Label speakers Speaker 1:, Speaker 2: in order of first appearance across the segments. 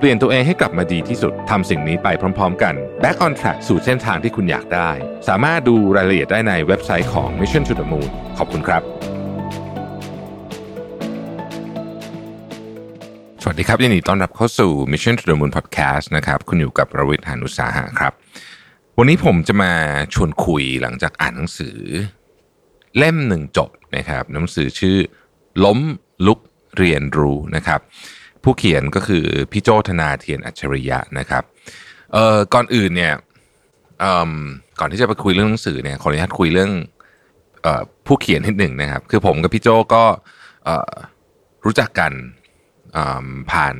Speaker 1: เปลี่ยนตัวเองให้กลับมาดีที่สุดทำสิ่งนี้ไปพร้อม ๆ กัน Back on Track สู่เส้นทางที่คุณอยากได้ สามารถดูรายละเอียดได้ในเว็บไซต์ของ Mission to the Moon ขอบคุณครับ สวัสดีครับยินดีต้อนรับเข้าสู่ Mission to the Moon Podcast นะครับคุณอยู่กับรวิทยานุสาหะครับ วันนี้ผมจะมาชวนคุยหลังจากอ่านหนังสือ เล่มหนึ่งจบนะครับหนังสือชื่อ ล้มลุกเรียนรู้นะครับ ผู้เขียนก็คือพี่โจธนาเทียนอัจฉริยะนะครับเอ่อก่อนอื่นเนี่ยเอิ่มก่อนที่จะไปคุยเรื่องหนังสือเนี่ยขออนุญาตคุยเรื่องอผู้เขียนนิดหนึ่งนะครับ คือผมกับพี่โจก็รู้จักกันอ่าผ่าน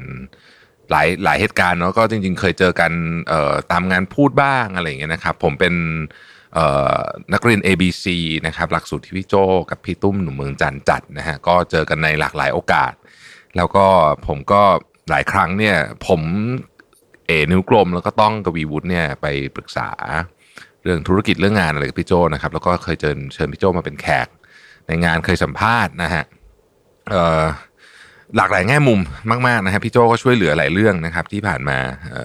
Speaker 1: หลายหลายเหตุการณ์เนาะก็จริง ๆ เคยเจอกันตามงานพูดบ้างอะไรอย่างเงี้ยนะครับ ผมเป็นนักเรียน ABC นะครับ หลักสูตรที่พี่โจกับพี่ตุ้มหนุ่มเมืองจันจัดนะฮะก็เจอกันในหลากหลายโอกาส แล้วก็ผมก็หลายครั้งเนี่ย ผมเอนิ้วกลมแล้วก็ต้องกวีวุฒิเนี่ยไปปรึกษาเรื่องธุรกิจเรื่องงานอะไรกับพี่โจนะครับ แล้วก็เคยเชิญเชิญพี่โจมาเป็นแขก ในงานเคยสัมภาษณ์นะฮะหลากหลายแง่มุมมากๆนะครับพี่โจก็ช่วยเหลือหลายเรื่องนะครับ ที่ผ่านมา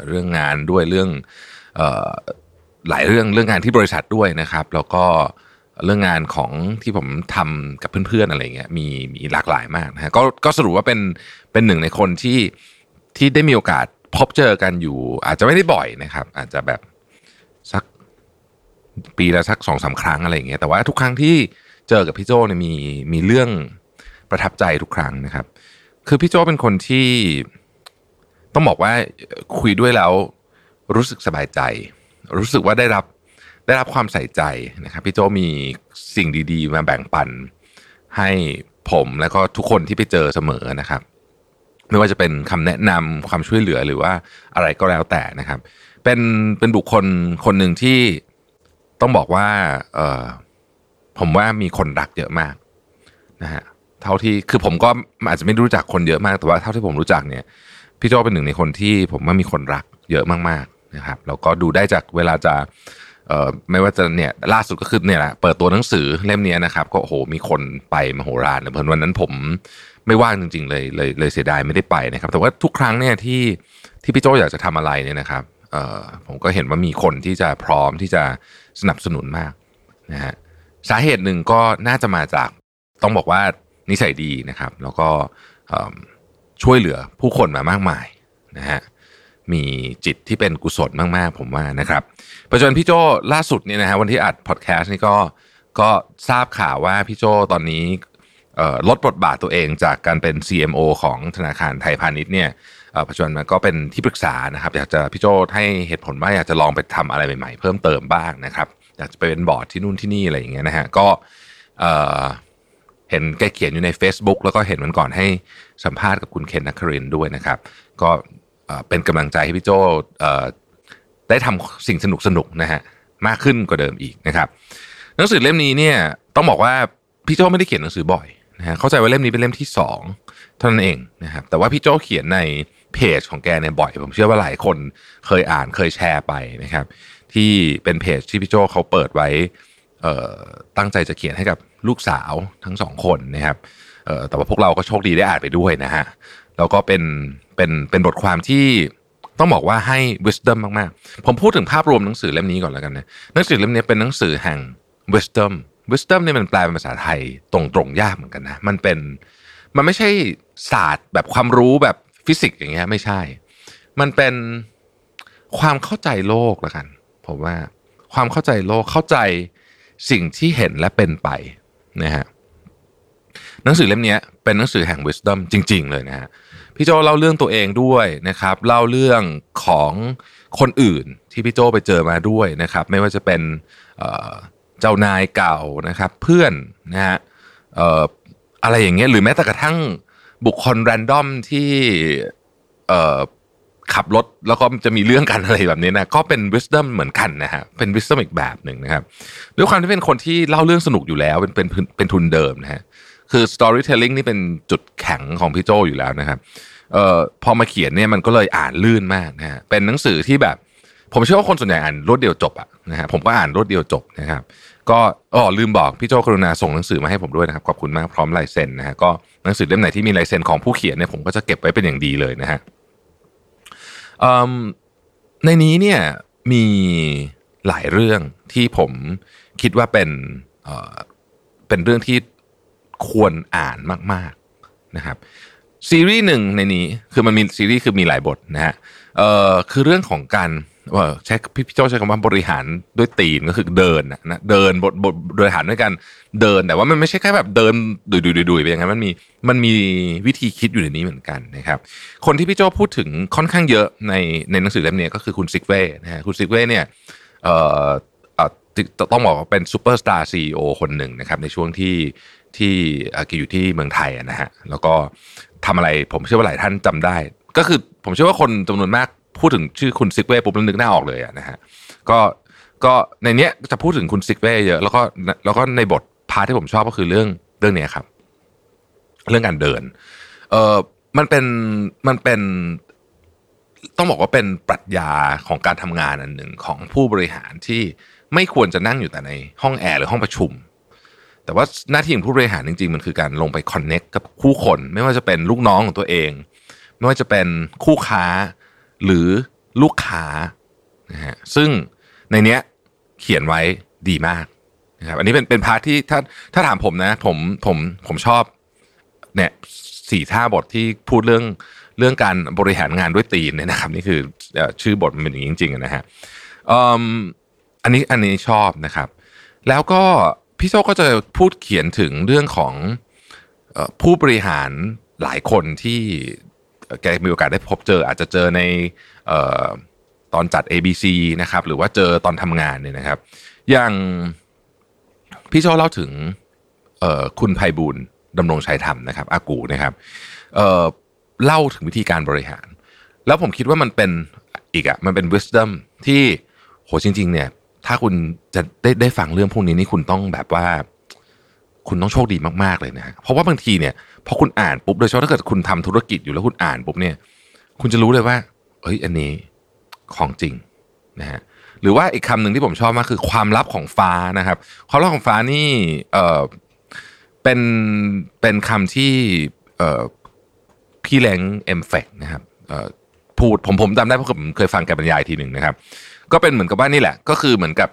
Speaker 1: เรื่องงานด้วยเรื่องหลายเรื่องเรื่องงานที่บริษัทด้วยนะครับ แล้วก็เเรื่องงานของที่ผมทำกับเพื่อนๆอะไรเงี้ยมีมีหลากหลายมากนะฮะก็ก็สรุปว่าเป็นเป็นหนึ่งในคนที่ที่ได้มีโอกาสพบเจอกันอยู่ อาจจะไม่ได้บ่อยนะครับ อาจจะแบบสักปีละสักสองสาครั้งอะไรเงี้ยแต่ว่าทุกครั้งที่เจอกับพี่โจเนี่ยมีมีเรื่องประทับใจทุกครั้งนะครับ คือพี่โจเป็นคนที่ต้องบอกว่าคุยด้วยแล้วรู้สึกสบายใจ รู้สึกว่าได้รับ ได้รับความใส่ใจนะครับพี่โจมีสิ่งดีๆ มาแบ่งปัน ให้ผมแล้วก็ทุกคนที่ไปเจอเสมอนะครับ ไม่ว่าจะเป็นคำแนะนำความช่วยเหลือหรือว่าอะไรก็แล้วแต่นะครับ เป็นเป็นบุคคลคนหนึ่งที่ต้องบอกว่า เออผมว่ามีคนรักเยอะมากนะฮะเท่าที่คือผมก็อาจจะไม่รู้จักคนเยอะมากแต่ว่าเท่าที่ผมรู้จักเนี่ยพี่โจเป็นหนึ่งในคนที่ผมว่ามีคนรักเยอะมากๆนะครับแล้วก็ดูได้จากเวลาจะ เอ่อไม่ว่าจะเนี่ยล่าสุดก็คือเนี่ยแหละเปิดตัวหนังสือเล่มนี้นะครับ ก็โหมีคนไปมโหฬารเลยเพราะวันนั้นผมไม่ว่างจริง ๆ เลยเลยเลยเสียดายไม่ได้ไปนะครับ แต่ว่าทุกครั้งเนี่ยที่ที่พี่โจอยากจะทำอะไรเนี่ยนะครับเอ่อผมก็เห็นว่ามีคนที่จะพร้อมที่จะสนับสนุนมากนะฮะสาเหตุหนึ่งก็น่าจะมาจากต้องบอกว่านิสัยดีนะครับ แล้วก็ช่วยเหลือผู้คนมามากมายนะฮะมีจิตที่เป็นกุศลมากๆ ผมว่านะครับ ปัจจุบันพี่โจล่าสุดเนี่ยนะฮะวันที่อัดพอดแคสต์นี่ก็ก็ทราบข่าวว่าพี่โจตอนนี้ลดบทบาทตัวเองจากการเป็น CMO ของธนาคารไทยพาณิชย์เนี่ยปัจจุบันมันก็เป็นที่ปรึกษานะครับ อยากจะพี่โจให้เหตุผลว่าอยากจะลองไปทำอะไรใหม่ๆ เพิ่มเติมบ้างนะครับ อยากจะไปเป็นบอร์ดที่นู่นที่นี่อะไรอย่างเงี้ยนะฮะก็เเห็นแกเขียนอยู่ใน Facebook แล้วก็เห็นมันก่อนให้สัมภาษณ์กับคุณเคนนักครินด้วยนะครับ ก็เป็นกำลังใจให้พี่โจ ได้ทำสิ่งสนุกสนุกๆนะฮะมากขึ้นกว่าเดิมอีกนะครับ หนังสือเล่มนี้เนี่ยต้องบอกว่าพี่โจไม่ได้เขียนหนังสือบ่อยนะฮะเข้าใจว่าเล่มนี้เป็นเล่มที่สองเท่านั้นเองนะครับแต่ว่าพี่โจเขียนในเพจของแกเนี่ยบ่อย ผมเชื่อว่าหลายคนเคยอ่านเคยแชร์ไปนะครับที่เป็นเพจที่พี่โจเขาเปิดไว้ตั้งใจจะเขียนให้กับลูกสาวทั้งสองคนนะครับแต่ว่าพวกเราก็โชคดีได้อ่านไปด้วยนะฮะแล้วก็เป็นเป็นเป็นบทความที่ ต้องบอกว่าให้ wisdom มากๆ ผมพูดถึงภาพรวมหนังสือเล่มนี้ก่อนแล้วกันนะหนังสือเล่มนี้เป็นหนังสือแห่ง wisdom wisdom เนี่ยมันแปลเป็นภาษาไทยตรงๆยากเหมือนกันนะมันเป็นมันไม่ใช่ศาสตร์แบบความรู้แบบฟิสิกส์อย่างเงี้ยไม่ใช่ มันเป็นความเข้าใจโลกละกันผมว่าความเข้าใจโลกเข้าใจสิ่งที่เห็นและเป็นไปนะฮะหนังสือเล่มนี้เป็นหนังสือแห่ง wisdom จริง ๆ เลยนะฮะ พี่โจเล่าเรื่องตัวเองด้วยนะครับเล่าเรื่องของคนอื่นที่พี่โจไปเจอมาด้วยนะครับ ไม่ว่าจะเป็นเจ้านายเก่านะครับ เพื่อนนะฮะอออะไรอย่างเงี้ยหรือแม้แต่กระทั่งบุคคลแรนดอมที่ขับรถแล้วก็จะมีเรื่องกันอะไรแบบนี้นะก็เป็น wisdom เหมือนกันนะฮะเป็น wisdom อีกแบบหนึ่งนะครับ ด้วยความที่เป็นคนที่เล่าเรื่องสนุกอยู่แล้วเป็นเป็นเป็นทุนเดิมนะฮะ คือ storytelling นี่เป็นจุดแข็งของพี่โจอยู่แล้วนะครับเอ่อพอมาเขียนเนี่ยมันก็เลยอ่านลื่นมากนะฮะเป็นหนังสือที่แบบ ผมเชื่อว่าคนส่วนใหญ่อ่านรวดเดียวจบอะนะฮะผมก็อ่านรวดเดียวจบนะครับ ก็อ๋อลืมบอกพี่โจกรุณาส่งหนังสือมาให้ผมด้วยนะครับขอบคุณมากพร้อมลายเซ็นนะฮะก็หนังสือเล่มไหนที่มีลายเซ็นของผู้เขียนเนี่ยผมก็จะเก็บไว้เป็นอย่างดีเลยนะฮะในนี้เนี่ยมีหลายเรื่องที่ผมคิดว่าเป็นเอ่อเป็นเรื่องที่ ควรอ่านมากๆนะครับซีรีส์หนึ่งในนี้คือมันมีซีรีส์คือมีหลายบทนะฮะเอ่อคือเรื่องของการว่าใช้พี่พี่โจใช้คำว่าบริหารด้วยตีนก็คือเดินนะเดินบทบทบริหารด้วยกันเดินแต่ว่ามันไม่ใช่แค่แบบเดินดุยดุยดุยไปอย่างนั้นมันมีมันมีวิธีคิดอยู่ในนี้เหมือนกันนะครับ คนที่พี่โจพูดถึงค่อนข้างเยอะในในหนังสือเล่มนี้ก็คือคุณซิกเว่นะฮะคุณซิกเว่เนี่ยเอ่อเอ่อต้องบอกว่าเป็นซูเปอร์สตาร์ CEO คนหนึ่งนะครับในช่วงที่ ที่แกอยู่ที่เมืองไทยนะฮะแล้วก็ทำอะไรผมเชื่อว่าหลายท่านจำได้ ก็คือผมเชื่อว่าคนจำนวนมากพูดถึงชื่อคุณซิกเว่ปุ๊บแล้วนึกหน้าออกเลยนะฮะก็ก็ในเนี้ยจะพูดถึงคุณซิกเว่เยอะแล้วก็แล้วก็ในบท part ที่ผมชอบก็คือเรื่องเรื่องเนี้ยครับ เรื่องการเดินเออมันเป็นมันเป็นต้องบอกว่าเป็นปรัชญาของการทำงานอันหนึ่งของผู้บริหารที่ไม่ควรจะนั่งอยู่แต่ในห้องแอร์หรือห้องประชุม แต่ว่าหน้าที่ของผู้บริหารจริง ๆ มันคือการลงไปคอนเน็กกับคู่คน ไม่ว่าจะเป็นลูกน้องของตัวเอง ไม่ว่าจะเป็นคู่ค้าหรือลูกค้านะฮะซึ่งในเนี้ยเขียนไว้ดีมากนะครับอันนี้เป็นเป็นพาร์ทที่ถ้าถ้าถามผมนะ ผมผมผมชอบเนี่ยสี่ท่าบทที่พูดเรื่องเรื่องการบริหารงานด้วยตีนเนี่ยนะครับ นี่คือชื่อบทมันเป็นอย่างนี้จริงๆนะฮะอันนี้อันนี้ชอบนะครับ แล้วก็ พี่โซก็จะพูดเขียนถึงเรื่องของผู้บริหารหลายคนที่แกมีโอกาสได้พบเจอ อาจจะเจอในออตอนจัด ABC นะครับ หรือว่าเจอตอนทำงานเนี่ยนะครับ อย่างพี่โชเล่าถึงคุณไพบูลดำรงชัยธรรมนะครับ อากูนะครับเเล่าถึงวิธีการบริหาร แล้วผมคิดว่ามันเป็นอีกอะมันเป็น wisdom ที่โหจริง ๆ เนี่ย ถ้าคุณจะได้ได้ฟังเรื่องพวกนี้นี่คุณต้องแบบว่า คุณต้องโชคดีมากๆเลยนะ เพราะว่าบางทีเนี่ยพอคุณอ่านปุ๊บโดยเฉพาะถ้าเกิดคุณทำธุรกิจอยู่แล้วคุณอ่านปุ๊บเนี่ย คุณจะรู้เลยว่าเฮ้ยอันนี้ของจริงนะฮะหรือว่าอีกคำหนึ่งที่ผมชอบมากคือความลับของฟ้านะครับ ความลับของฟ้านี่เออเป็นเป็นคำที่เออพี่แรงเอ็มเฟกนะครับเออพูดผมผมจำได้เพราะผมเคยฟังแกบรรยายทีหนึ่งนะครับ ก็เป็นเหมือนกับว่านี่แหละ ก็คือเหมือนกับ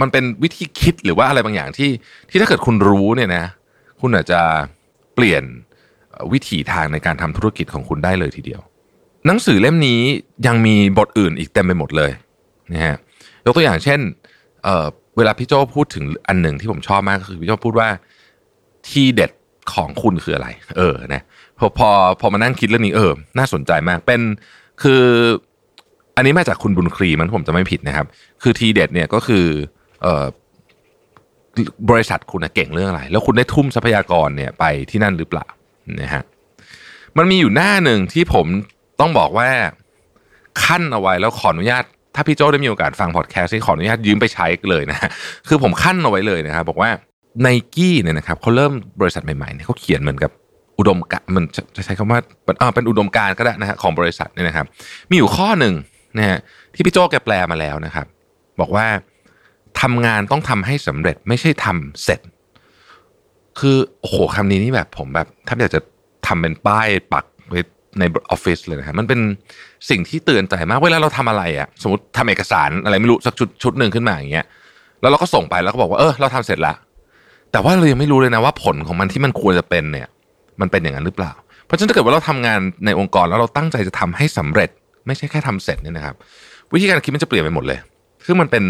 Speaker 1: มันเป็นวิธีคิดหรือว่าอะไรบางอย่างที่ที่ถ้าเกิดคุณรู้เนี่ยนะ คุณอาจจะเปลี่ยนวิถีทางในการทำธุรกิจของคุณได้เลยทีเดียว หนังสือเล่มนี้ยังมีบทอื่นอีกเต็มไปหมดเลยนะฮะยกตัวอย่างเช่นเเวลาพี่โจพูดถึงอันหนึ่งที่ผมชอบมากก็คือพี่โจพูดว่าที่เด็ดของคุณคืออะไร เออนะพอพอพอมานั่งคิดเรื่องนี้เออ น่าสนใจมากเป็นคือ อันนี้มาจากคุณบุญครีมันผมจะไม่ผิดนะครับ คือทีเด็ดเนี่ยก็คือเออบริษัทคุณเก่งเรื่องอะไร แล้วคุณได้ทุ่มทรัพยากรเนี่ยไปที่นั่นหรือเปล่านะฮะมันมีอยู่หน้าหนึ่งที่ผมต้องบอกว่าขั้นเอาไว้แล้วขออนุญาต ถ้าพี่โจ้ได้มีโอกาสฟังพอดแคสต์ที่ขออนุญาตยืมไปใช้เลยนะคือผมขั้นเอาไว้เลยนะครับบอกว่าไนกี้เนี่ยนะครับเขาเริ่มบริษัทใหม่ๆเนี่ยเขาเขียนเหมือนกับอุดมการมันจะใช้คำว่าเป็นอุดมการก็ได้นะฮะของบริษัทเนี่ยนะครับ มีอยู่ข้อหนึ่ง นะฮะที่พี่โจ้แกแปลมาแล้วนะครับ บอกว่าทำงานต้องทำให้สำเร็จไม่ใช่ทำเสร็จ คือโอ้โหคำนี้นี่แบบผมแบบถ้าอยากจะทำเป็นป้ายปักไว้ในออฟฟิศเลยนะครับมันเป็นสิ่งที่เตือนใจมากเวลาเราทำอะไรอะสมมติทำเอกสารอะไรไม่รู้สักชุดชุดหนึ่งขึ้นมาอย่างเงี้ยแล้วเราก็ส่งไปแล้วก็บอกว่าเออเราทำเสร็จละแต่ว่าเรายังไม่รู้เลยนะว่าผลของมันที่มันควรจะเป็นเนี่ย มันเป็นอย่างนั้นหรือเปล่า เพราะฉะนั้นถ้าเกิดว่าเราทำงานในองค์กรแล้วเราตั้งใจจะทำให้สำเร็จ ไม่ใช่แค่ทำเสร็จเนี่ยนะครับ วิธีการคิดมันจะเปลี่ยนไปหมดเลยซึ่งมันเป็น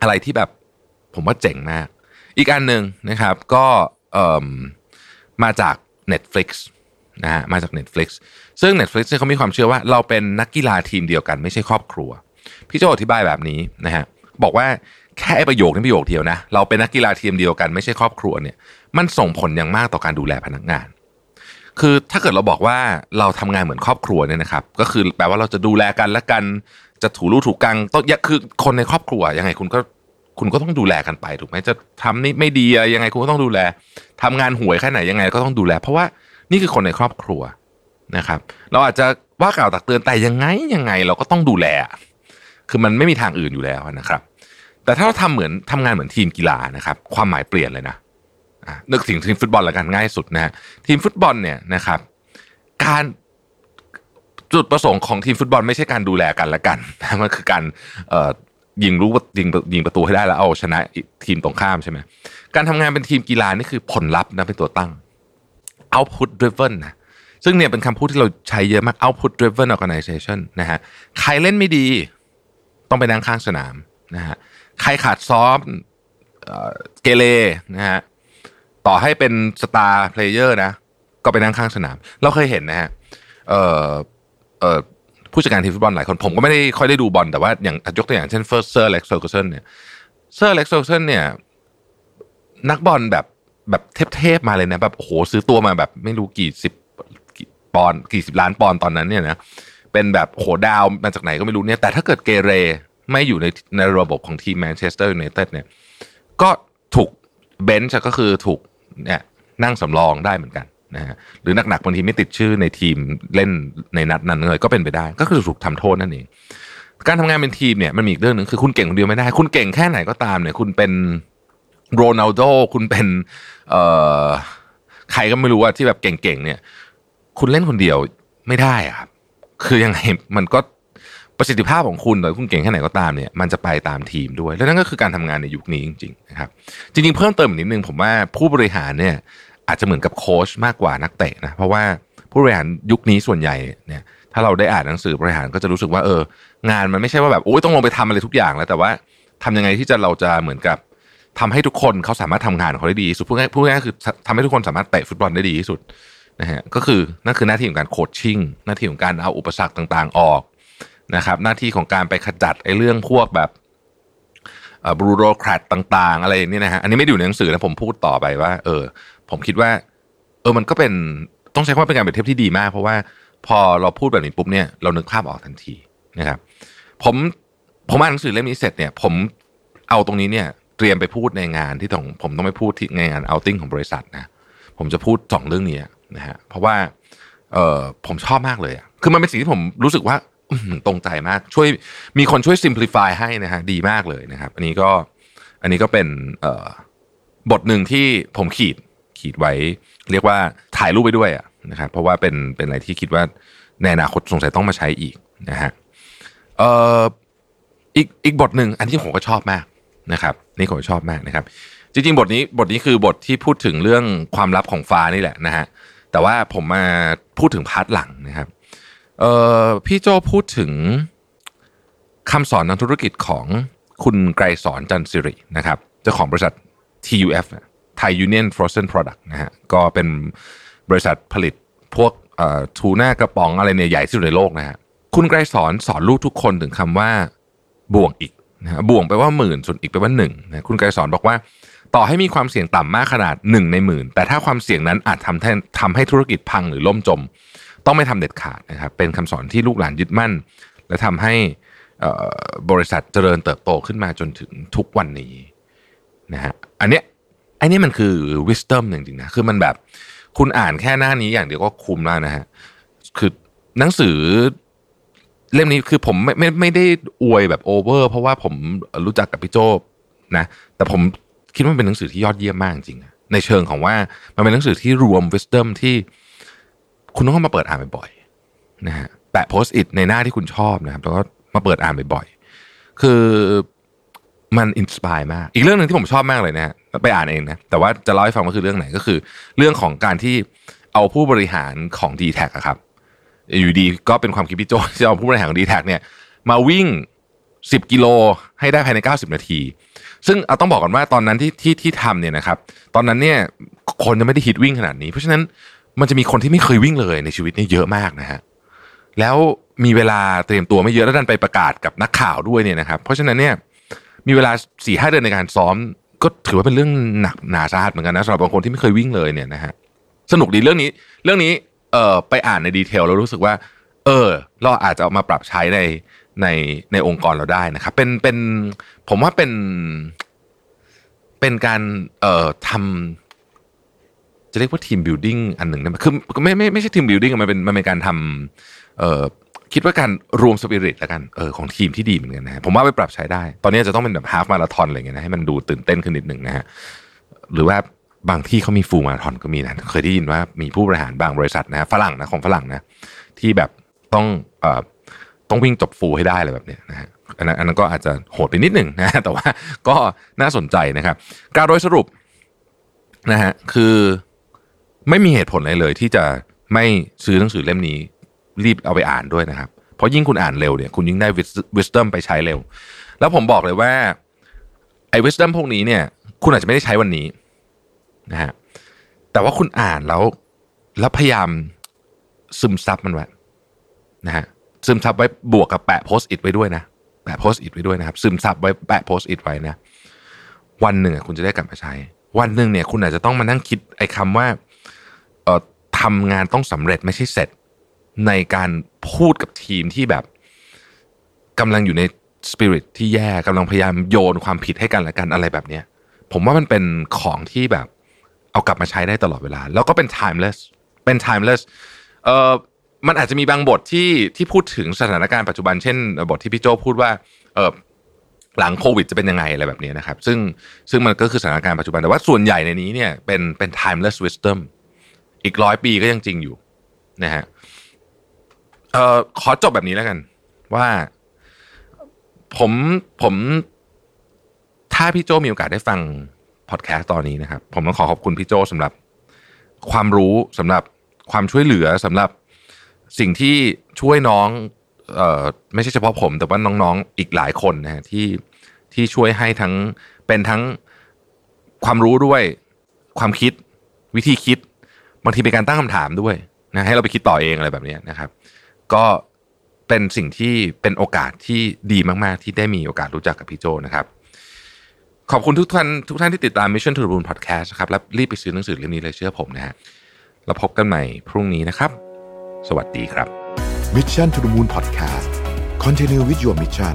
Speaker 1: อะไรที่แบบผมว่าเจ๋งมาก อีกอันหนึ่งนะครับก็มาจาก Netflix นะฮะมาจาก Netflix ซึ่ง Netflix เนี่ยเขามีความเชื่อว่าเราเป็นนักกีฬาทีมเดียวกัน ไม่ใช่ครอบครัว พี่โจอธิบายแบบนี้นะฮะบอกว่าแค่ประโยคนี้ประโยคเดียวนะ เราเป็นนักกีฬาทีมเดียวกันไม่ใช่ครอบครัวเนี่ย มันส่งผลอย่างมากต่อการดูแลพนักงาน คือถ้าเกิดเราบอกว่าเราทำงานเหมือนครอบครัวเนี่ยนะครับ ก็คือแปลว่าเราจะดูแลกันและกันจะถูรูถูกกังต้องคือคนในครอบครัวยังไงคุณก็คุณก็ต้องดูแลกันไปถูกไหมจะทำนี่ไม่ดีอะไรยังไงคุณก็ต้องดูแลทำงานห่วยแค่ไหนยังไงก็ต้องดูแล เพราะว่านี่คือคนในครอบครัวนะครับ เราอาจจะว่ากล่าวตักเตือนแต่ยังไงยังไงเราก็ต้องดูแล คือมันไม่มีทางอื่นอยู่แล้วนะครับ แต่ถ้าเราทำเหมือนทำงานเหมือนทีมกีฬานะครับ ความหมายเปลี่ยนเลยนะ นึกถึงทีมฟุตบอลละกันง่ายสุดนะฮะทีมฟุตบอลเนี่ยนะครับ การจุดประสงค์ของทีมฟุตบอลไม่ใช่การดูแลกันละกันมันคือการยิงรู้ยิงยิงประตูให้ได้แล้วเอาชนะทีมตรงข้ามใช่ไหมการทำงานเป็นทีมกีฬานี่คือผลลัพธ์นะเป็นตัวตั้ง output driven นะซึ่งเนี่ยเป็นคำพูดที่เราใช้เยอะมาก output driven organization นะฮะใครเล่นไม่ดี ต้องไปนั่งข้างสนามนะฮะใครขาดซ้อมเกเรนะฮะ ต่อให้เป็น star player นะ ก็ไปนั่งข้างสนาม เราเคยเห็นนะฮะเอ่อเอ่อผู้จัดการทีมฟุตบอลหลายคนผมก็ไม่ได้ค่อยได้ดูบอลแต่ว่าอย่างยกตัวอย่างเช่นเฟิร์สเซอร์เล็กซ์เฟอร์กูสันเนี่ยเซอร์เล็กซ์เฟอร์กูสันเนี่ย นักบอลแบบแบบเทพๆมาเลยนะแบบโอ้โหซื้อตัวมาแบบไม่รู้กี่สิบปอนด์กี่สิบล้านปอนด์ตอนนั้นเนี่ยนะเป็นแบบโหดาวมาจากไหนก็ไม่รู้เนี่ยแต่ถ้าเกิดเกเรไม่อยู่ในในระบบของทีมแมนเชสเตอร์ยูไนเต็ดเนี่ย ก็ถูกเบนช์ก็คือถูก เนี่ยนั่งสำรองได้เหมือนกันนะฮะหรือหนักๆบางทีไม่ติดชื่อในทีมเล่นในนัดนั้นเลยก็เป็นไปได้ ก็คือถูกทำโทษนั่นเองการทำงานเป็นทีมเนี่ยมันมีอีกเรื่องหนึ่งคือคุณเก่งคนเดียวไม่ได้ คุณเก่งแค่ไหนก็ตามเนี่ย คุณเป็นโรนัลโดคุณเป็นเอ่อใครก็ไม่รู้ว่าที่แบบเก่งๆเนี่ย คุณเล่นคนเดียวไม่ได้ครับคือยังไงมันก็ ประสิทธิภาพของคุณโดยคุณเก่งแค่ไหนก็ตามเนี่ยมันจะไปตามทีมด้วย แล้วนั่นก็คือการทำงานในยุคนี้จริงๆนะครับจริงๆเพิ่มเติมอีกนิดนึงผมว่าผู้บริหารเนี่ยอาจจะเหมือนกับโค้ชมากกว่านักเตะนะเพราะว่าผู้บริหารยุคนี้ส่วนใหญ่เนี่ยถ้าเราได้อ่านหนังสือบริหารก็จะรู้สึกว่าเอองานมันไม่ใช่ว่าแบบโอ้ยต้องลงไปทำอะไรทุกอย่างแล้วแต่ว่าทำยังไงที่จะเราจะเหมือนกับทำให้ทุกคนเขาสามารถทำงานของเขาได้ดีสุดพูดง่ายพูดง่ายคือทำให้ทุกคนสามารถเตะฟุตบอลได้ดีที่สุดนะฮะก็คือนั่นคือหน้าที่ของการโคชชิ่งหน้าที่ของการเอาอุปสรรคต่างๆ ออก นะครับ หน้าที่ของการไปขจัดไอ้เรื่องพวกแบบบรูโรแครตต่างๆ อะไรนี่นะฮะอันนี้ไม่อยู่ในหนังสือนะผมพูดต่อไปว่า เออ ผมคิดว่า เออมันก็เป็นต้องใช้คำว่าเป็นการเปรียบเทียบที่ดีมาก เพราะว่าพอเราพูดแบบนี้ปุ๊บเนี่ยเรานึกภาพออกทันทีนะครับ ผมผมอ่านหนังสือเล่มนี้เสร็จเนี่ย ผมเอาตรงนี้เนี่ย เตรียมไปพูดในงานที่ต้องผมต้องไปพูดที่ในงานเอาติ้งของบริษัทนะผมจะพูดสองเรื่องนี้นะฮะเพราะว่าเออผมชอบมากเลยอะคือมันเป็นสิ่งที่ผมรู้สึกว่า ตรงใจมากช่วยมีคนช่วย simplify ให้นะฮะดีมากเลยนะครับ อันนี้ก็อันนี้ก็เป็นเอบทหนึ่งที่ผมขีดขีดไว้ เรียกว่าถ่ายรูปไปด้วยอะนะครับ เพราะว่าเป็นเป็นอะไรที่คิดว่าในอนาคตสงสัยต้องมาใช้อีกนะฮะเอ่ออีกอีกบทหนึ่งอันที่ผมก็ชอบมากนะครับนี่ผมชอบมากนะครับ จริง ๆ บทนี้บทนี้คือบทที่พูดถึงเรื่องความลับของฟ้านี่แหละนะฮะแต่ว่าผมมาพูดถึง part หลังนะครับ เออพี่โจ้พูดถึงคำสอนทางธุรกิจของคุณไกรสร จันศิรินะครับเจ้าของบริษัท TUF Thai Union Frozen Products นะฮะก็เป็นบริษัทผลิตพวกทูน่ากระป๋องอะไรเนี่ยใหญ่ที่สุดในโลกนะฮะคุณไกรสรสอนลูกทุกคนถึงคำว่าบ่วงอิกนะบ่วงแปลว่าหมื่นส่วนอิกแปลว่าหนึ่งนะคุณไกรสรบอกว่า ต่อให้มีความเสี่ยงต่ำมากขนาดหนึ่งในหมื่นแต่ถ้าความเสี่ยงนั้นอาจทำให้ทำให้ธุรกิจพังหรือล่มจม ต้องไม่ทำเด็ดขาดนะครับเป็นคำสอนที่ลูกหลานยึดมั่น และทำให้บริษัทเจริญเติบโตขึ้นมาจนถึงทุกวันนี้นะฮะอันเนี้ยไอ้นี่มันคือ wisdom จริงๆนะคือมันแบบคุณอ่านแค่หน้านี้อย่างเดียวก็คุ้มแล้วนะฮะคือหนังสือเล่มนี้คือผมไม่ไม่ไม่ได้อวยแบบ over เพราะว่าผมรู้จักกับพี่โจ้นะ แต่ผมคิดว่าเป็นหนังสือที่ยอดเยี่ยมมากจริงในเชิงของว่ามันเป็นหนังสือที่รวม wisdom ที่ คุณต้องมาเปิดอ่านบ่อยๆนะฮะแปะ Post-it ในหน้าที่คุณชอบนะครับแล้วก็มาเปิดอ่านบ่อยๆคือมัน inspire มาก อีกเรื่องหนึ่งที่ผมชอบมากเลยนะไปอ่านเองนะ แต่ว่าจะเล่าให้ฟังว่าคือเรื่องไหนก็คือ เรื่องของการที่เอาผู้บริหารของ dtacครับ อยู่ดีก็เป็นความคิดพี่โจที่เอาผู้บริหารของ d t แทเนี่ย มาวิ่ง 10 กิโลให้ได้ภายใน 90 นาที ซึ่งเอาต้องบอกก่อนว่าตอนนั้นที่ที่ที่ทำเนี่ยนะครับ ตอนนั้นเนี่ยคนจะไม่ได้ฮิตวิ่งขนาดนี้ เพราะฉะนั้น มันจะมีคนที่ไม่เคยวิ่งเลยในชีวิตนี่เยอะมากนะฮะแล้วมีเวลาเตรียมตัวไม่เยอะแล้วดันไปประกาศกับนักข่าวด้วยเนี่ยนะครับ เพราะฉะนั้นเนี่ยมีเวลาสี่ห้าเดือนในการซ้อม ก็ถือว่าเป็นเรื่องหนักหนาสาหัสเหมือนกันนะสำหรับบางคนที่ไม่เคยวิ่งเลยเนี่ยนะฮะสนุกดีเรื่องนี้ เรื่องนี้เอ่อไปอ่านใน detail แล้วรู้สึกว่า เออ เราอาจจะเอามาปรับใช้ในในในองค์กรเราได้นะครับ เป็นเป็นผมว่าเป็นเป็นการเอ่อทำ จะเรียกว่า team building อันหนึ่งนะคือไม่ไม่ไม่ใช่ team building มันเป็นมันเป็นการทำเอ่อคิดว่าการรวมสปิริตแล้วกันเออของทีมที่ดีเหมือนกันนะผมว่าไปปรับใช้ได้ ตอนนี้จะต้องเป็นแบบ half marathon อะไรเงี้ยนะให้มันดูตื่นเต้นขึ้นนิดหนึ่งนะฮะหรือว่าบางที่เขามีฟูลมาราธอนก็มีนะเคยได้ยินว่ามีผู้บริหารบางบริษัทนะฝรั่งนะของฝรั่งนะที่แบบต้องเอ่อต้องวิ่งจบฟูลให้ได้อะไรแบบเนี้ยนะฮะอันนั้นอันนั้นก็อาจจะโหดไปนิดหนึ่งนะแต่ว่าก็น่าสนใจนะครับ การโดยสรุปนะฮะคือ ไม่มีเหตุผลอะไรเลย ที่จะไม่ซื้อหนังสือเล่มนี้ รีบเอาไปอ่านด้วยนะครับ เพราะยิ่งคุณอ่านเร็วเนี่ยคุณยิ่งได้ wisdom ไปใช้เร็ว แล้วผมบอกเลยว่าไอ้ wisdom พวกนี้เนี่ย คุณอาจจะไม่ได้ใช้วันนี้นะฮะแต่ว่าคุณอ่านแล้วแล้วพยายามซึมซับมันไว้นะฮะซึมซับไว้บวกกับแปะ Post-it ไว้ด้วยนะแปะ Post-it ไว้ด้วยนะครับ ซึมซับไว้แปะ Post-it ไว้นะวันหนึ่งคุณจะได้กลับมาใช้ วันหนึ่งเนี่ย คุณอาจจะต้องมานั่งคิดไอ้คำว่า ทำงานต้องสำเร็จไม่ใช่เสร็จ ในการพูดกับทีมที่แบบกำลังอยู่ในสปิริตที่แย่กำลังพยายามโยนความผิดให้กันและกันอะไรแบบเนี้ยผมว่ามันเป็นของที่แบบ เอากลับมาใช้ได้ตลอดเวลา แล้วก็เป็น timeless เป็น timeless เอ่อมันอาจจะมีบางบทที่ที่พูดถึงสถานการณ์ปัจจุบันเช่น บทที่พี่โจพูดว่าเออหลังโควิดจะเป็นยังไงอะไรแบบนี้นะครับ ซึ่งซึ่งมันก็คือสถานการณ์ปัจจุบันแต่ว่าส่วนใหญ่ในนี้เนี่ยเป็นเป็น timeless wisdom อีกร้อยปีก็ยังจริงอยู่นะฮะเอ่อขอจบแบบนี้แล้วกัน ว่าผมผมถ้าพี่โจมีโอกาสได้ฟังพอดแคสต์ตอนนี้นะครับ ผมต้องขอขอบคุณพี่โจสำหรับ ความรู้สำหรับความช่วยเหลือสำหรับสิ่งที่ช่วยน้องเอ่อไม่ใช่เฉพาะผม แต่ว่าน้องๆอีกหลายคนนะฮะที่ที่ช่วยให้ทั้งเป็นทั้งความรู้ด้วย ความคิดวิธีคิด บางทีเป็นการตั้งคำถามด้วยนะให้เราไปคิดต่อเองอะไรแบบนี้นะครับ ก็เป็นสิ่งที่เป็นโอกาสที่ดีมาก ๆ ที่ได้มีโอกาสรู้จักกับพี่โจนะครับ ขอบคุณทุกท่านทุกท่านที่ติดตาม Mission to the Moon Podcast นะครับและรีบไปซื้อหนังสือเล่มนี้เลยเชื่อผมนะฮะเราพบกันใหม่พรุ่งนี้นะครับ สวัสดีครับ
Speaker 2: Mission to the Moon Podcast Continue with your mission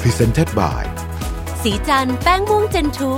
Speaker 2: Presented by
Speaker 3: สีจันแป้งม่วงเจนทู